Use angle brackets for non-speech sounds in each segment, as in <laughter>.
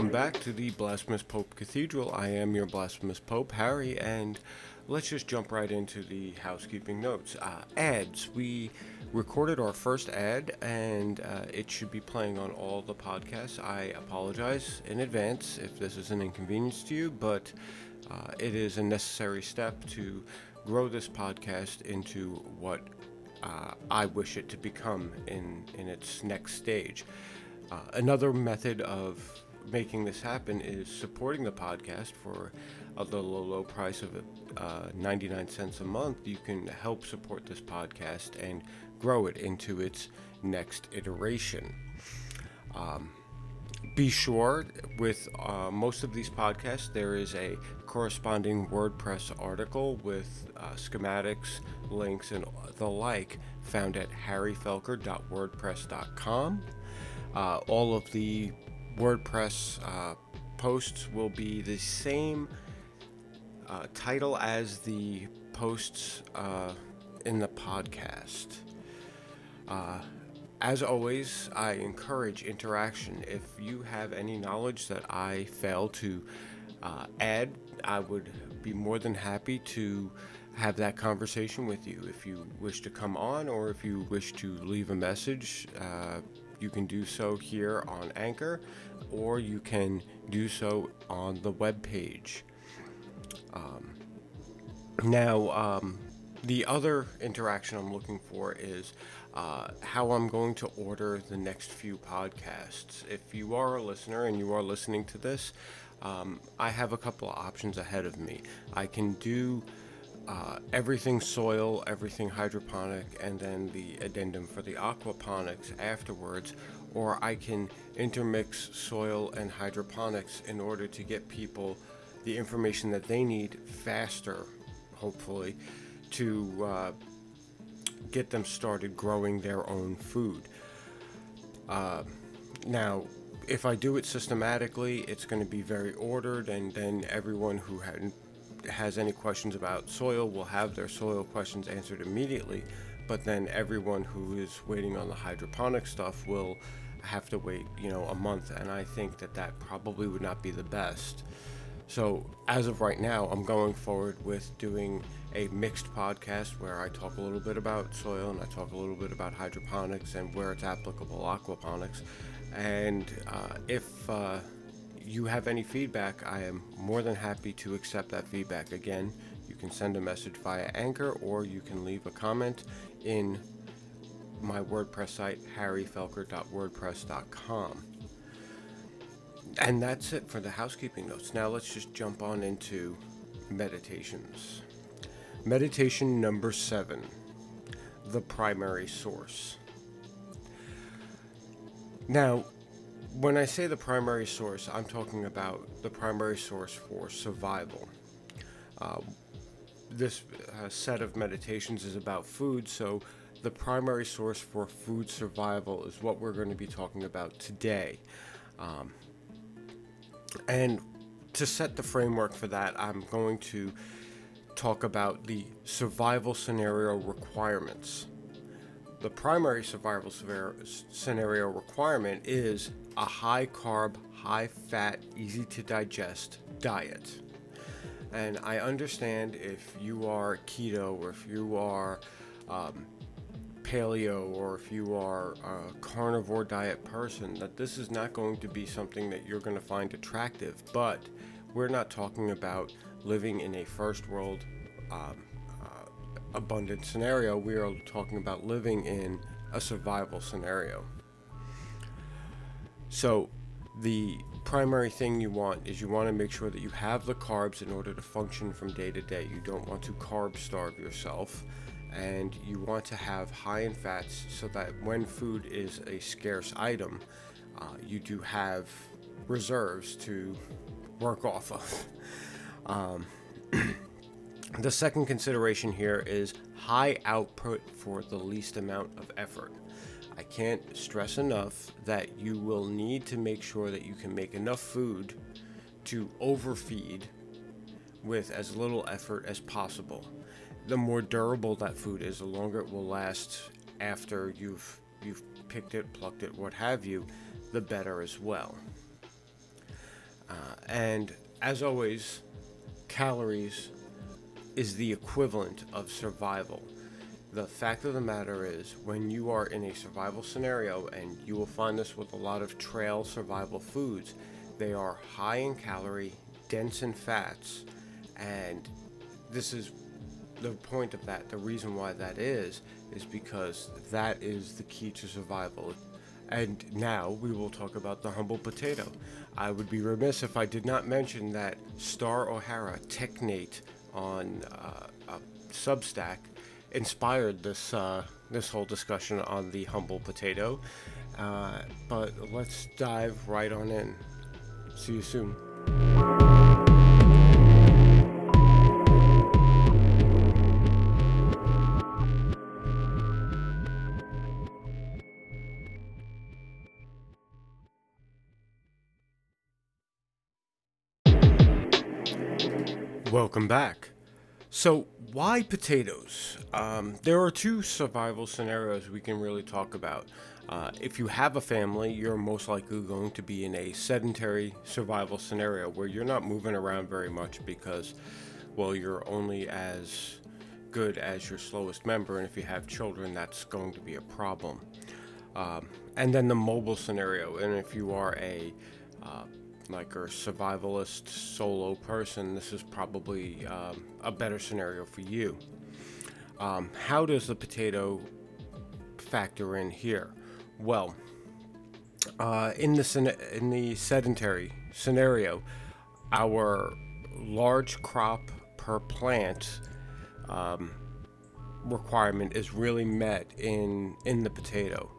Welcome back to the Blasphemous Pope Cathedral. I am your Blasphemous Pope, Harry, and let's just jump right into the housekeeping notes. Uh, ads. We recorded our first ad, and uh, it should be playing on all the podcasts. I apologize in advance if this is an inconvenience to you, but uh, it is a necessary step to grow this podcast into what uh, I wish it to become in, in its next stage. Uh, another method of making this happen is supporting the podcast for a little low, price of uh, 99 cents a month. You can help support this podcast and grow it into its next iteration. Um, be sure with uh, most of these podcasts, there is a corresponding WordPress article with uh, schematics, links, and the like found at harryfelker.wordpress.com. Uh, all of the WordPress uh, posts will be the same uh, title as the posts uh, in the podcast. Uh, as always, I encourage interaction. If you have any knowledge that I fail to uh, add, I would be more than happy to have that conversation with you. If you wish to come on or if you wish to leave a message, uh, you can do so here on Anchor or you can do so on the web page. Um, now, um, the other interaction I'm looking for is uh, how I'm going to order the next few podcasts. If you are a listener and you are listening to this, um, I have a couple of options ahead of me. I can do uh, everything soil, everything hydroponic, and then the addendum for the aquaponics afterwards, or I can intermix soil and hydroponics in order to get people the information that they need faster, hopefully, to uh, get them started growing their own food. Uh, now, if I do it systematically, it's going to be very ordered, and then everyone who had, has any questions about soil will have their soil questions answered immediately. But then everyone who is waiting on the hydroponic stuff will have to wait, you know, a month, and I think that that probably would not be the best. So, as of right now, I'm going forward with doing a mixed podcast where I talk a little bit about soil and I talk a little bit about hydroponics and where it's applicable aquaponics. And uh, if uh, you have any feedback, I am more than happy to accept that feedback. Again, you can send a message via Anchor or you can leave a comment in my WordPress site, harryfelker.wordpress.com. And that's it for the housekeeping notes. Now let's just jump on into meditations. Meditation number seven the primary source. Now, when I say the primary source, I'm talking about the primary source for survival. Uh, this uh, set of meditations is about food, so the primary source for food survival is what we're going to be talking about today. Um, and to set the framework for that, I'm going to talk about the survival scenario requirements. The primary survival scenario requirement is a high carb, high fat, easy to digest diet. And I understand if you are keto or if you are um, paleo or if you are a carnivore diet person, that this is not going to be something that you're going to find attractive. But we're not talking about living in a first world um, abundant scenario. We are talking about living in a survival scenario. So, the primary thing you want is you want to make sure that you have the carbs in order to function from day to day. You don't want to carb starve yourself and you want to have high in fats so that when food is a scarce item, uh, you do have reserves to work off of. Um, <clears throat> the second consideration here is high output for the least amount of effort. I can't stress enough that you will need to make sure that you can make enough food to overfeed with as little effort as possible the more durable that food is, the longer it will last after you've you've picked it, plucked it, what have you, the better as well. Uh, and as always, calories is the equivalent of survival. The fact of the matter is, when you are in a survival scenario, and you will find this with a lot of trail survival foods, they are high in calorie, dense in fats, and this is the point of that. The reason why that is, is because that is the key to survival. And now we will talk about the humble potato. I would be remiss if I did not mention that Star O'Hara Technate on uh, Substack inspired this uh, this whole discussion on the humble potato. Uh, but let's dive right on in. See you soon. Welcome back. So, why potatoes? Um, there are two survival scenarios we can really talk about. Uh, if you have a family, you're most likely going to be in a sedentary survival scenario where you're not moving around very much because, well, you're only as good as your slowest member, and if you have children, that's going to be a problem. Um, and then the mobile scenario, and if you are a uh, like a survivalist solo person, this is probably um, a better scenario for you. Um, how does the potato factor in here? Well, uh, in the in the sedentary scenario, our large crop per plant um, requirement is really met in in the potato.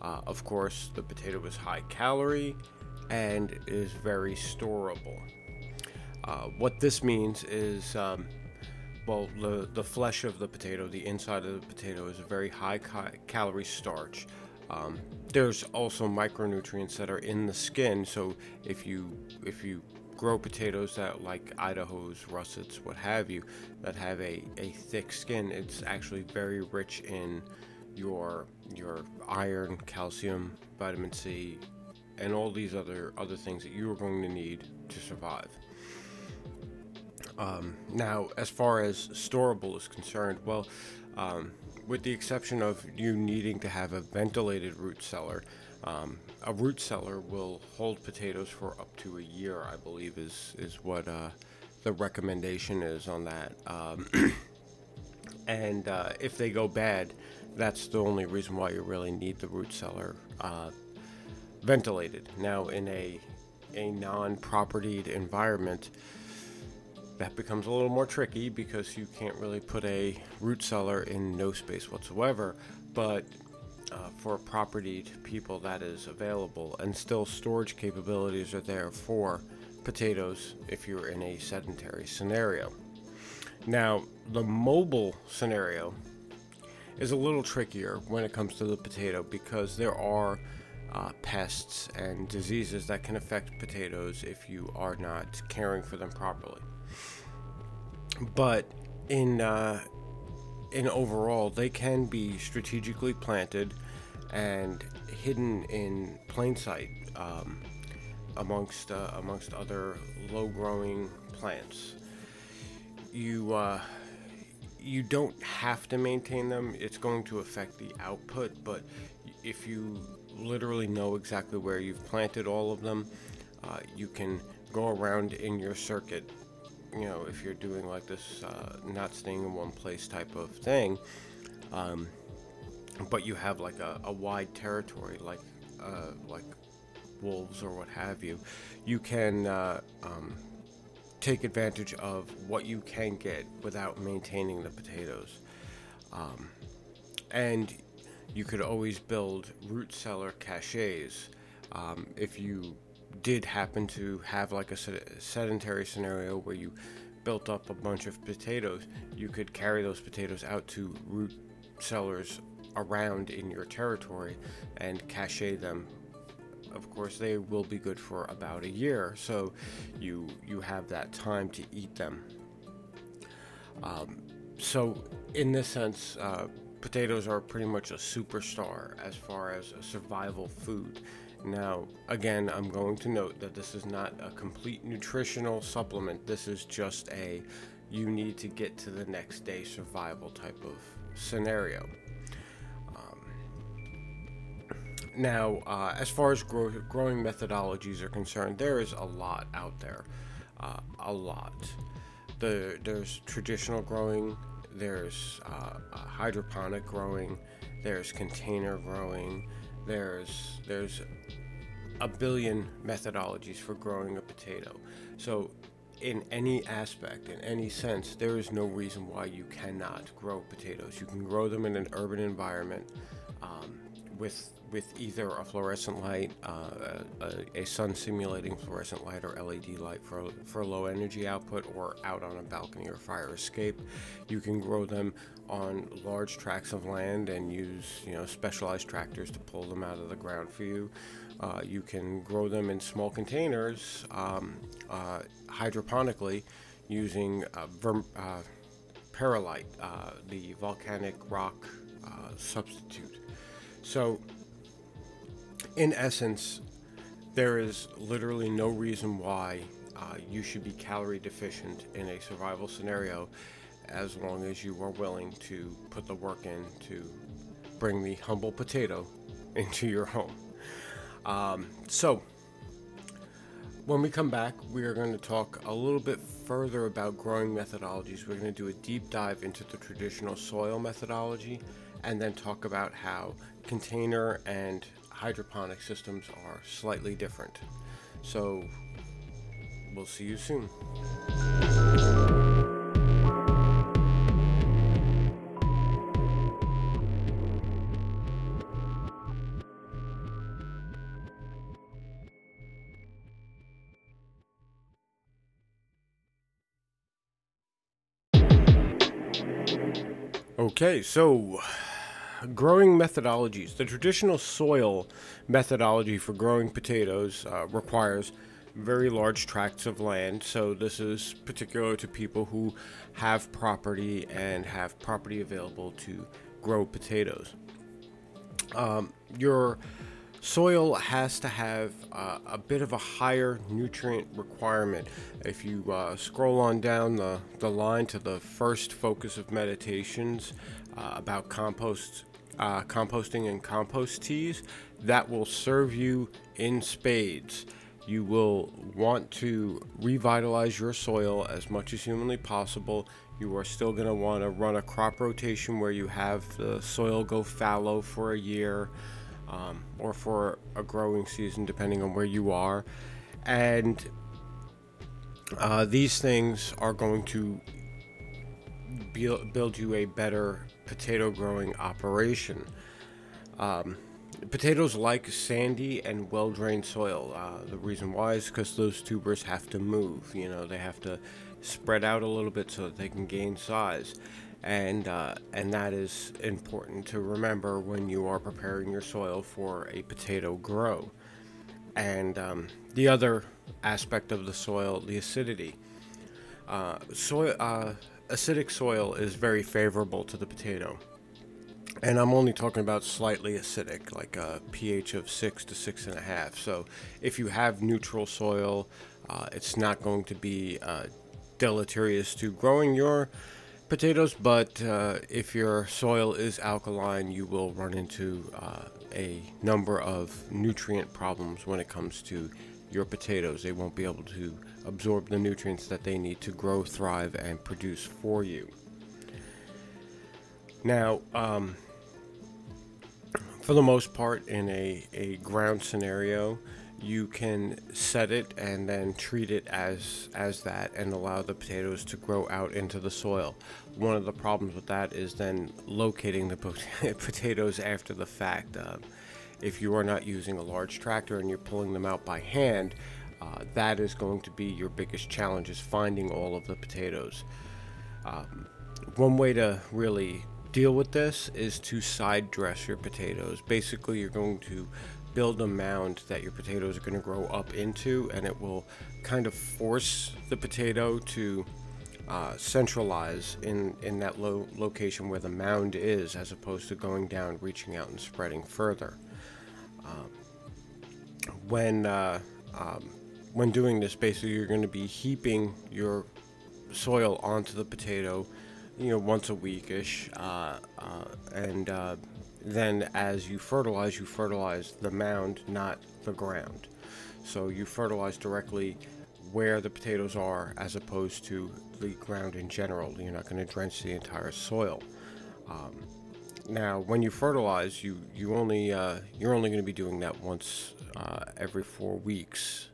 Uh, of course, the potato is high calorie and is very storable. Uh, what this means is, um, well, the, the flesh of the potato, the inside of the potato, is a very high ca- calorie starch. Um, there's also micronutrients that are in the skin, so if you if you grow potatoes that like Idaho's, russets, what have you, that have a, a thick skin, it's actually very rich in your your iron, calcium, vitamin C, and all these other other things that you are going to need to survive. Um, now, as far as storable is concerned, well, um, with the exception of you needing to have a ventilated root cellar, um, a root cellar will hold potatoes for up to a year. I believe is is what uh, the recommendation is on that. Um, <clears throat> and uh, if they go bad, that's the only reason why you really need the root cellar. Uh, ventilated. Now, in a a non-propertied environment, that becomes a little more tricky because you can't really put a root cellar in no space whatsoever. But uh, for propertied people, that is available, and still storage capabilities are there for potatoes if you're in a sedentary scenario. Now, the mobile scenario is a little trickier when it comes to the potato because there are uh, pests and diseases that can affect potatoes if you are not caring for them properly. But in uh, in overall, they can be strategically planted and hidden in plain sight um, amongst uh, amongst other low-growing plants. You uh, you don't have to maintain them. It's going to affect the output, but if you literally know exactly where you've planted all of them. Uh, you can go around in your circuit, you know, if you're doing like this uh, not staying in one place type of thing. Um, but you have like a, a wide territory, like uh, like wolves or what have you. You can uh, um, take advantage of what you can get without maintaining the potatoes. Um, and you could always build root cellar caches. Um, if you did happen to have like a sedentary scenario where you built up a bunch of potatoes, you could carry those potatoes out to root cellars around in your territory and cache them. Of course, they will be good for about a year, so you you have that time to eat them. Um, so, in this sense, uh, potatoes are pretty much a superstar as far as survival food. Now, again, I'm going to note that this is not a complete nutritional supplement. This is just a you need to get to the next day survival type of scenario. Um, now, uh, as far as grow, growing methodologies are concerned, there is a lot out there. Uh, a lot. The, there's traditional growing, there's uh, hydroponic growing, there's container growing, there's there's a billion methodologies for growing a potato. So in any aspect, in any sense, there is no reason why you cannot grow potatoes. You can grow them in an urban environment um, with with either a fluorescent light, uh, a, a, sun simulating fluorescent light or LED light for, for low energy output, or out on a balcony or fire escape. You can grow them on large tracts of land and use you know specialized tractors to pull them out of the ground for you. Uh, you can grow them in small containers um, uh, hydroponically using uh, perlite, uh, the volcanic rock uh, substitute. So in essence, there is literally no reason why uh, you should be calorie deficient in a survival scenario as long as you are willing to put the work in to bring the humble potato <laughs> into your home. Um, so, when we come back, we are going to talk a little bit further about growing methodologies. We're going to do a deep dive into the traditional soil methodology and then talk about how container and hydroponic systems are slightly different. So we'll see you soon. Okay, so growing methodologies. The traditional soil methodology for growing potatoes uh, requires very large tracts of land. So this is particular to people who have property and have property available to grow potatoes. Um, your soil has to have uh, a bit of a higher nutrient requirement. If you uh, scroll on down the, the line to the first focus of meditations uh, about compost, uh, composting and compost teas, that will serve you in spades. You will want to revitalize your soil as much as humanly possible. You are still going to want to run a crop rotation where you have the soil go fallow for a year um, or for a growing season, depending on where you are. And uh, these things are going to build you a better potato growing operation. Um, potatoes like sandy and well drained soil. Uh, the reason why is because those tubers have to move. You know, they have to spread out a little bit so that they can gain size and uh, and that is important to remember when you are preparing your soil for a potato grow. And um, the other aspect of the soil, the acidity. Uh, soil, uh, acidic soil is very favorable to the potato. And I'm only talking about slightly acidic, like a pH of six to six and a half. So if you have neutral soil, uh, it's not going to be uh, deleterious to growing your potatoes, but uh, if your soil is alkaline, you will run into uh, a number of nutrient problems when it comes to your potatoes. They won't be able to absorb the nutrients that they need to grow, thrive, and produce for you. Now, um, for the most part, in a, a ground scenario, you can set it and then treat it as as that and allow the potatoes to grow out into the soil. One of the problems with that is then locating the <laughs> potatoes after the fact. Uh, if you are not using a large tractor and you're pulling them out by hand, uh, that is going to be your biggest challenge is finding all of the potatoes. Um, one way to really deal with this is to side dress your potatoes. Basically, you're going to build a mound that your potatoes are going to grow up into, and it will kind of force the potato to uh, centralize in, in that low location where the mound is, as opposed to going down, reaching out, and spreading further. Um, when uh, um, when doing this, basically you're going to be heaping your soil onto the potato, you know, once a weekish, uh, uh, and uh, then as you fertilize, you fertilize the mound, not the ground. So you fertilize directly where the potatoes are, as opposed to the ground in general. You're not going to drench the entire soil. Um, now, when you fertilize, you you only uh, you're only going to be doing that once uh, every four weeks.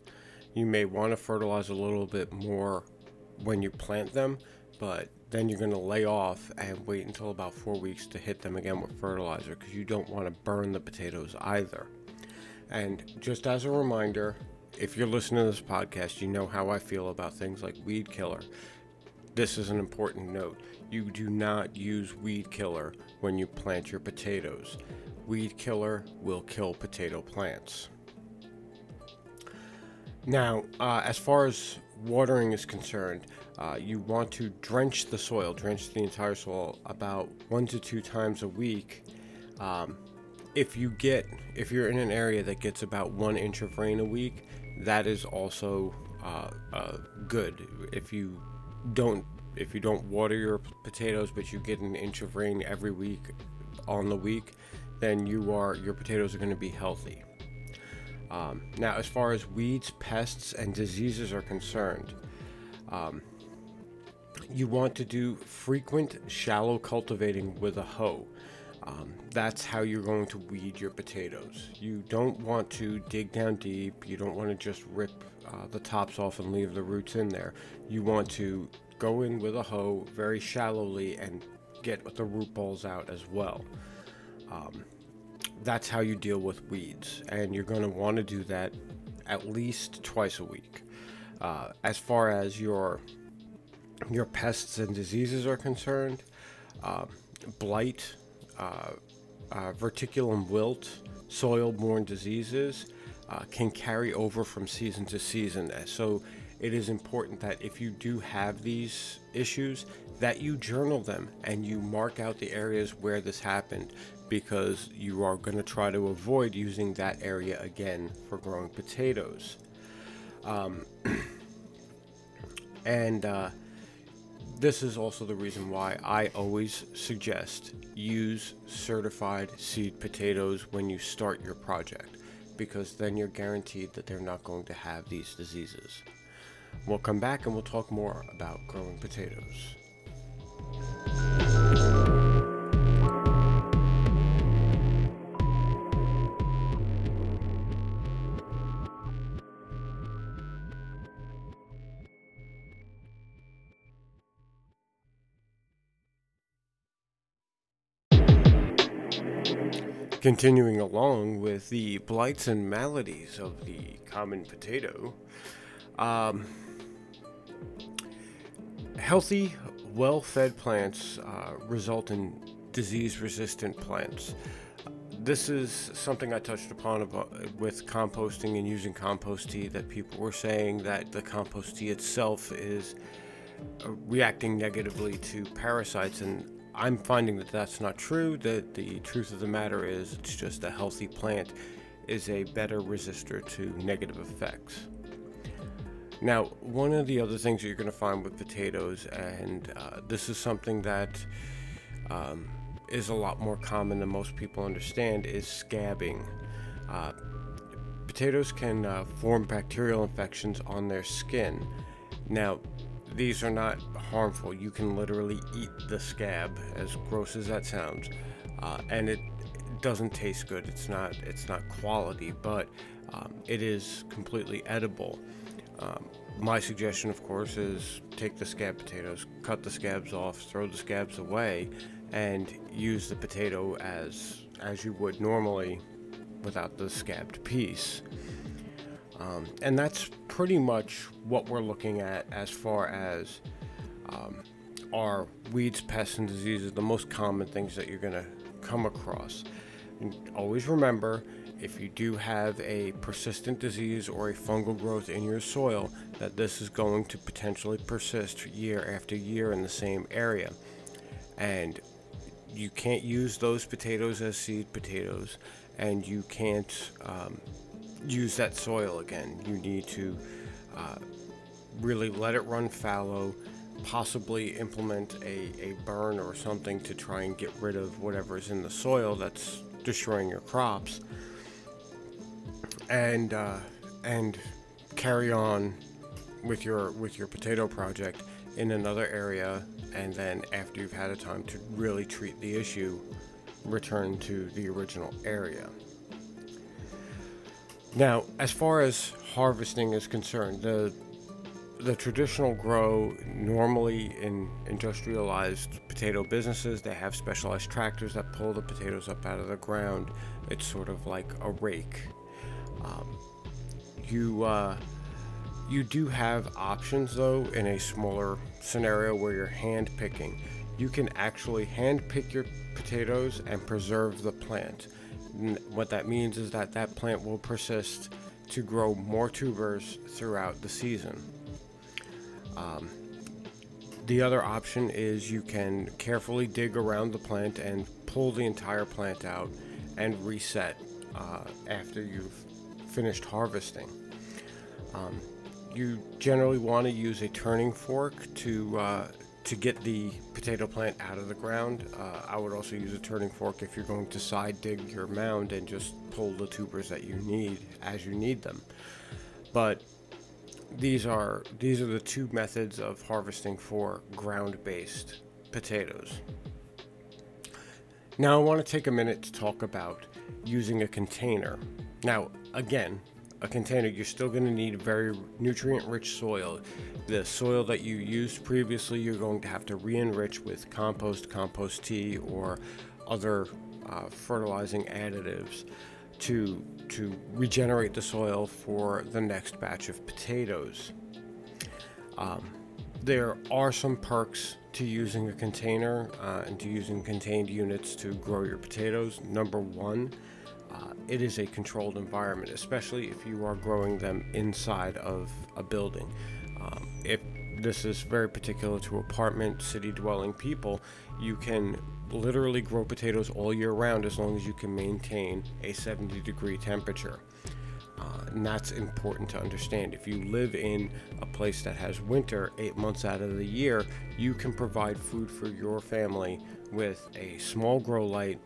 You may want to fertilize a little bit more when you plant them, but then you're going to lay off and wait until about four weeks to hit them again with fertilizer because you don't want to burn the potatoes either. And just as a reminder, if you're listening to this podcast, you know how I feel about things like weed killer. This is an important note. You do not use weed killer when you plant your potatoes. Weed killer will kill potato plants. Now, uh, as far as watering is concerned, uh, you want to drench the soil, drench the entire soil about one to two times a week. Um, if you get, if you're in an area that gets about one inch of rain a week, that is also uh, uh, good. If you don't, if you don't water your potatoes, but you get an inch of rain every week on the week, then you are your potatoes are going to be healthy. Um, now, as far as weeds, pests, and diseases are concerned, um, you want to do frequent shallow cultivating with a hoe. Um, that's how you're going to weed your potatoes. You don't want to dig down deep. You don't want to just rip uh, the tops off and leave the roots in there. You want to go in with a hoe very shallowly and get the root balls out as well. Um, that's how you deal with weeds, and you're going to want to do that at least twice a week. Uh, as far as your your pests and diseases are concerned, uh, blight, uh, uh, verticillium wilt, soil-borne diseases uh, can carry over from season to season. So it is important that if you do have these issues, that you journal them and you mark out the areas where this happened because you are going to try to avoid using that area again for growing potatoes. Um, <clears throat> and uh, this is also the reason why I always suggest use certified seed potatoes when you start your project because then you're guaranteed that they're not going to have these diseases. We'll come back and we'll talk more about growing potatoes. Continuing along with the blights and maladies of the common potato, um, healthy, well fed plants uh, result in disease resistant plants. This is something I touched upon about, with composting and using compost tea that people were saying that the compost tea itself is uh, reacting negatively to parasites and I'm finding that that's not true. That the truth of the matter is, it's just a healthy plant is a better resistor to negative effects. Now, one of the other things that you're going to find with potatoes, and uh, this is something that um, is a lot more common than most people understand, is scabbing. Uh, potatoes can uh, form bacterial infections on their skin. Now, these are not harmful. You can literally eat the scab, as gross as that sounds, uh, and it doesn't taste good. It's not it's not quality, but um, it is completely edible. Um, my suggestion, of course, is take the scab potatoes, cut the scabs off, throw the scabs away, and use the potato as as you would normally without the scabbed piece. Um, and that's pretty much what we're looking at as far as um, our weeds, pests, and diseases, the most common things that you're going to come across. And always remember if you do have a persistent disease or a fungal growth in your soil, that this is going to potentially persist year after year in the same area. And you can't use those potatoes as seed potatoes, and you can't um, use that soil again. You need to uh, really let it run fallow, possibly implement a, a burn or something to try and get rid of whatever is in the soil that's destroying your crops, and uh, and carry on with your with your potato project in another area, and then after you've had a time to really treat the issue, return to the original area. Now, as far as harvesting is concerned, the the traditional grow normally in industrialized potato businesses they have specialized tractors that pull the potatoes up out of the ground. It's sort of like a rake. Um, you uh, you do have options though in a smaller scenario where you're hand picking you can actually hand pick your potatoes and preserve the plant what that means is that that plant will persist to grow more tubers throughout the season um, the other option is you can carefully dig around the plant and pull the entire plant out and reset uh, after you've finished harvesting. Um, you generally want to use a turning fork to uh, to get the potato plant out of the ground. Uh, I would also use a turning fork if you're going to side dig your mound and just pull the tubers that you need as you need them. But these are these are the two methods of harvesting for ground-based potatoes. Now I want to take a minute to talk about using a container. Now, again, a container, you're still going to need very nutrient rich soil. The soil that you used previously, you're going to have to re enrich with compost, compost tea, or other uh, fertilizing additives to to regenerate the soil for the next batch of potatoes. Um, there are some perks to using a container uh, and to using contained units to grow your potatoes. Number one, uh, it is a controlled environment, especially if you are growing them inside of a building. Um, if this is very particular to apartment, city dwelling people, you can literally grow potatoes all year round as long as you can maintain a 70 degree temperature. Uh, and that's important to understand. If you live in a place that has winter eight months out of the year, you can provide food for your family with a small grow light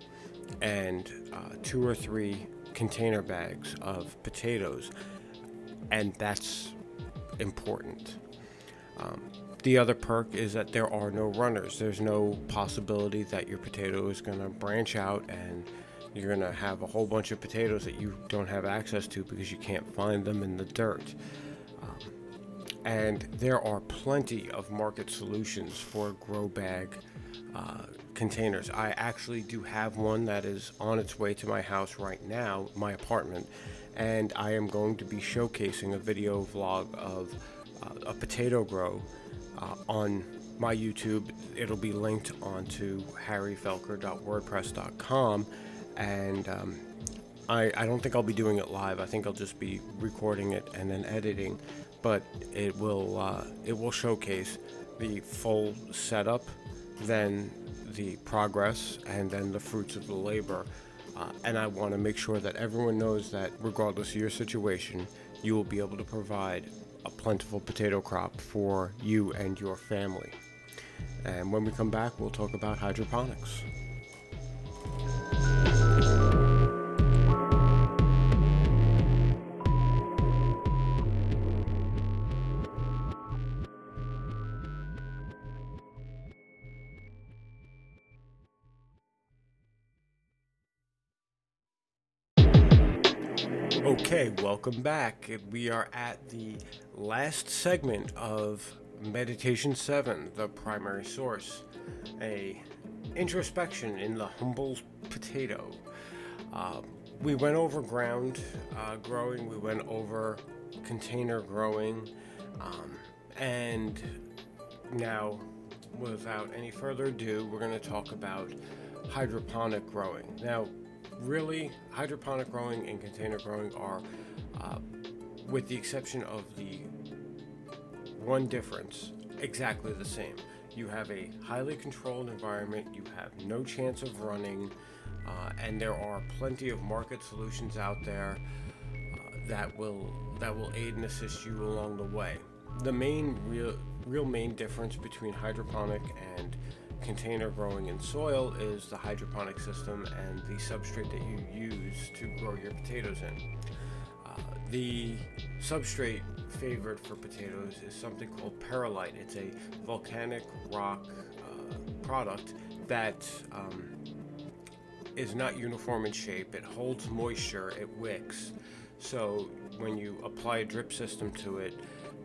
and uh, two or three container bags of potatoes, and that's important. Um, the other perk is that there are no runners. There's no possibility that your potato is going to branch out and you're going to have a whole bunch of potatoes that you don't have access to because you can't find them in the dirt. Um, and there are plenty of market solutions for grow bag uh, containers. I actually do have one that is on its way to my house right now, my apartment, and I am going to be showcasing a video vlog of uh, a potato grow uh, on my YouTube. It'll be linked onto harryfelker.wordpress.com, and um, I, I don't think I'll be doing it live. I think I'll just be recording it and then editing, but it will uh, it will showcase the full setup, then the progress, and then the fruits of the labor. Uh, and I want to make sure that everyone knows that regardless of your situation, you will be able to provide a plentiful potato crop for you and your family. And when we come back, we'll talk about hydroponics. Welcome back. We are at the last segment of Meditation 7, the primary source, a introspection in the humble potato. Uh, we went over ground uh, growing, we went over container growing, um, and now, without any further ado, we're going to talk about hydroponic growing. Now, really, hydroponic growing and container growing are, uh, with the exception of the one difference, exactly the same. You have a highly controlled environment, you have no chance of running, uh, and there are plenty of market solutions out there. Uh, that will that will aid and assist you along the way. The main real real main difference between hydroponic and container growing in soil is the hydroponic system and the substrate that you use to grow your potatoes in. Uh, the substrate favored for potatoes is something called perlite. It's a volcanic rock uh, product that um, is not uniform in shape. It holds moisture, it wicks. So when you apply a drip system to it,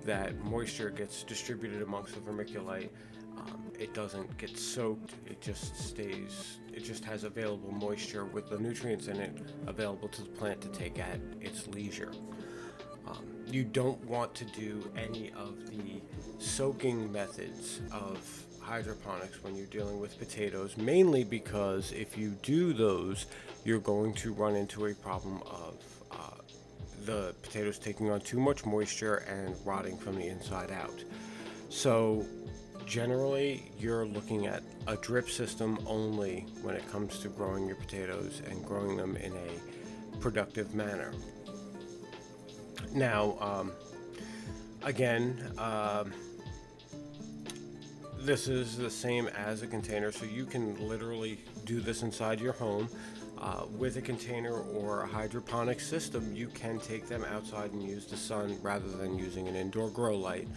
that moisture gets distributed amongst the vermiculite. Um, it doesn't get soaked, it just stays, it just has available moisture with the nutrients in it available to the plant to take at its leisure. Um, you don't want to do any of the soaking methods of hydroponics when you're dealing with potatoes, mainly because if you do those, you're going to run into a problem of uh, the potatoes taking on too much moisture and rotting from the inside out. So, generally, you're looking at a drip system only when it comes to growing your potatoes and growing them in a productive manner. Now, um, again, um, this is the same as a container, so you can literally do this inside your home. Uh, with a container or a hydroponic system, you can take them outside and use the sun rather than using an indoor grow light.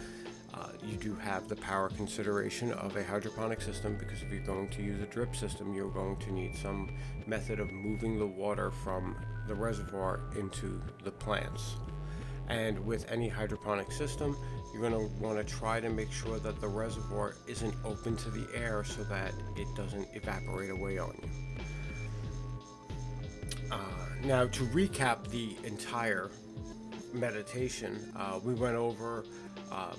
Uh, you do have the power consideration of a hydroponic system because if you're going to use a drip system, you're going to need some method of moving the water from the reservoir into the plants. And with any hydroponic system, you're going to want to try to make sure that the reservoir isn't open to the air so that it doesn't evaporate away on you. Uh, now, to recap the entire meditation, uh, we went over um,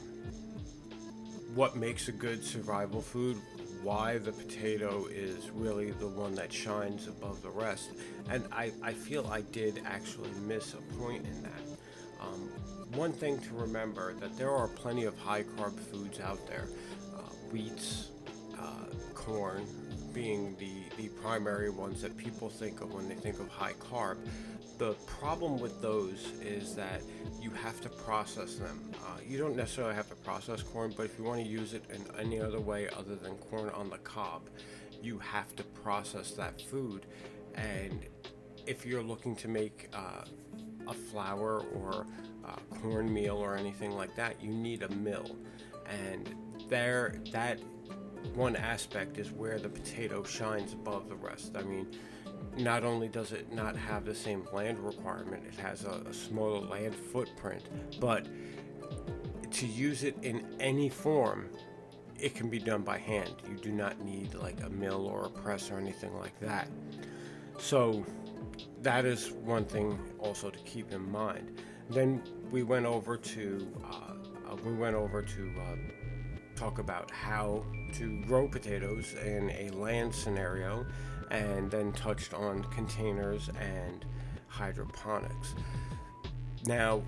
what makes a good survival food, why the potato is really the one that shines above the rest. And I, I feel I did actually miss a point in that. Um, one thing to remember that there are plenty of high carb foods out there, uh, wheats, uh, corn being the, the primary ones that people think of when they think of high carb. The problem with those is that you have to process them. Uh, you don't necessarily have to process corn, but if you want to use it in any other way other than corn on the cob, you have to process that food. And if you're looking to make uh, a flour or uh, cornmeal or anything like that, you need a mill. And there, that one aspect is where the potato shines above the rest. I mean, not only does it not have the same land requirement, it has a, a smaller land footprint, but to use it in any form, it can be done by hand. You do not need like a mill or a press or anything like that. So that is one thing also to keep in mind. Then we went over to uh, uh, we went over to uh, talk about how to grow potatoes in a land scenario, and then touched on containers and hydroponics. Now,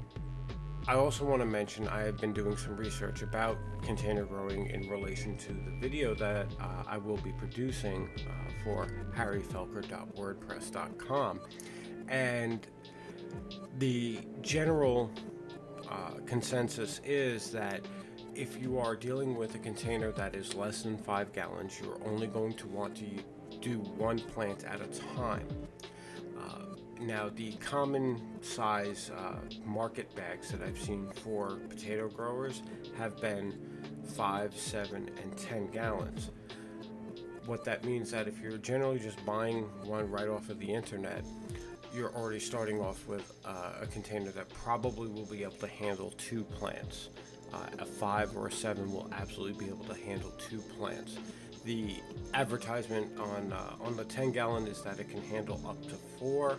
I also want to mention I have been doing some research about container growing in relation to the video that uh, I will be producing uh, for harryfelker.wordpress.com. And the general uh, consensus is that if you are dealing with a container that is less than five gallons, you're only going to want to do one plant at a time. Uh, now, the common size uh, market bags that I've seen for potato growers have been five, seven, and 10 gallons. What that means is that if you're generally just buying one right off of the internet, you're already starting off with uh, a container that probably will be able to handle two plants. Uh, a five or a seven will absolutely be able to handle two plants. The advertisement on uh, on the 10 gallon is that it can handle up to four.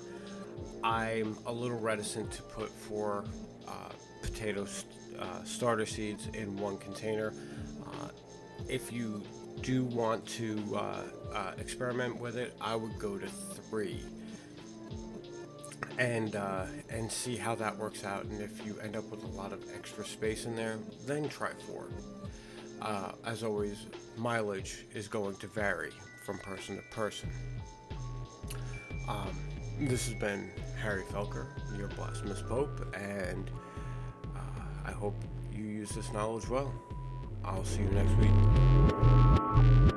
I'm a little reticent to put four uh, potato st- uh, starter seeds in one container. Uh, if you do want to uh, experiment with it, I would go to three and uh, and see how that works out. And if you end up with a lot of extra space in there, then try four. Uh, as always, mileage is going to vary from person to person. Um, this has been Harry Felker, your blasphemous pope, and uh, I hope you use this knowledge well. I'll see you next week.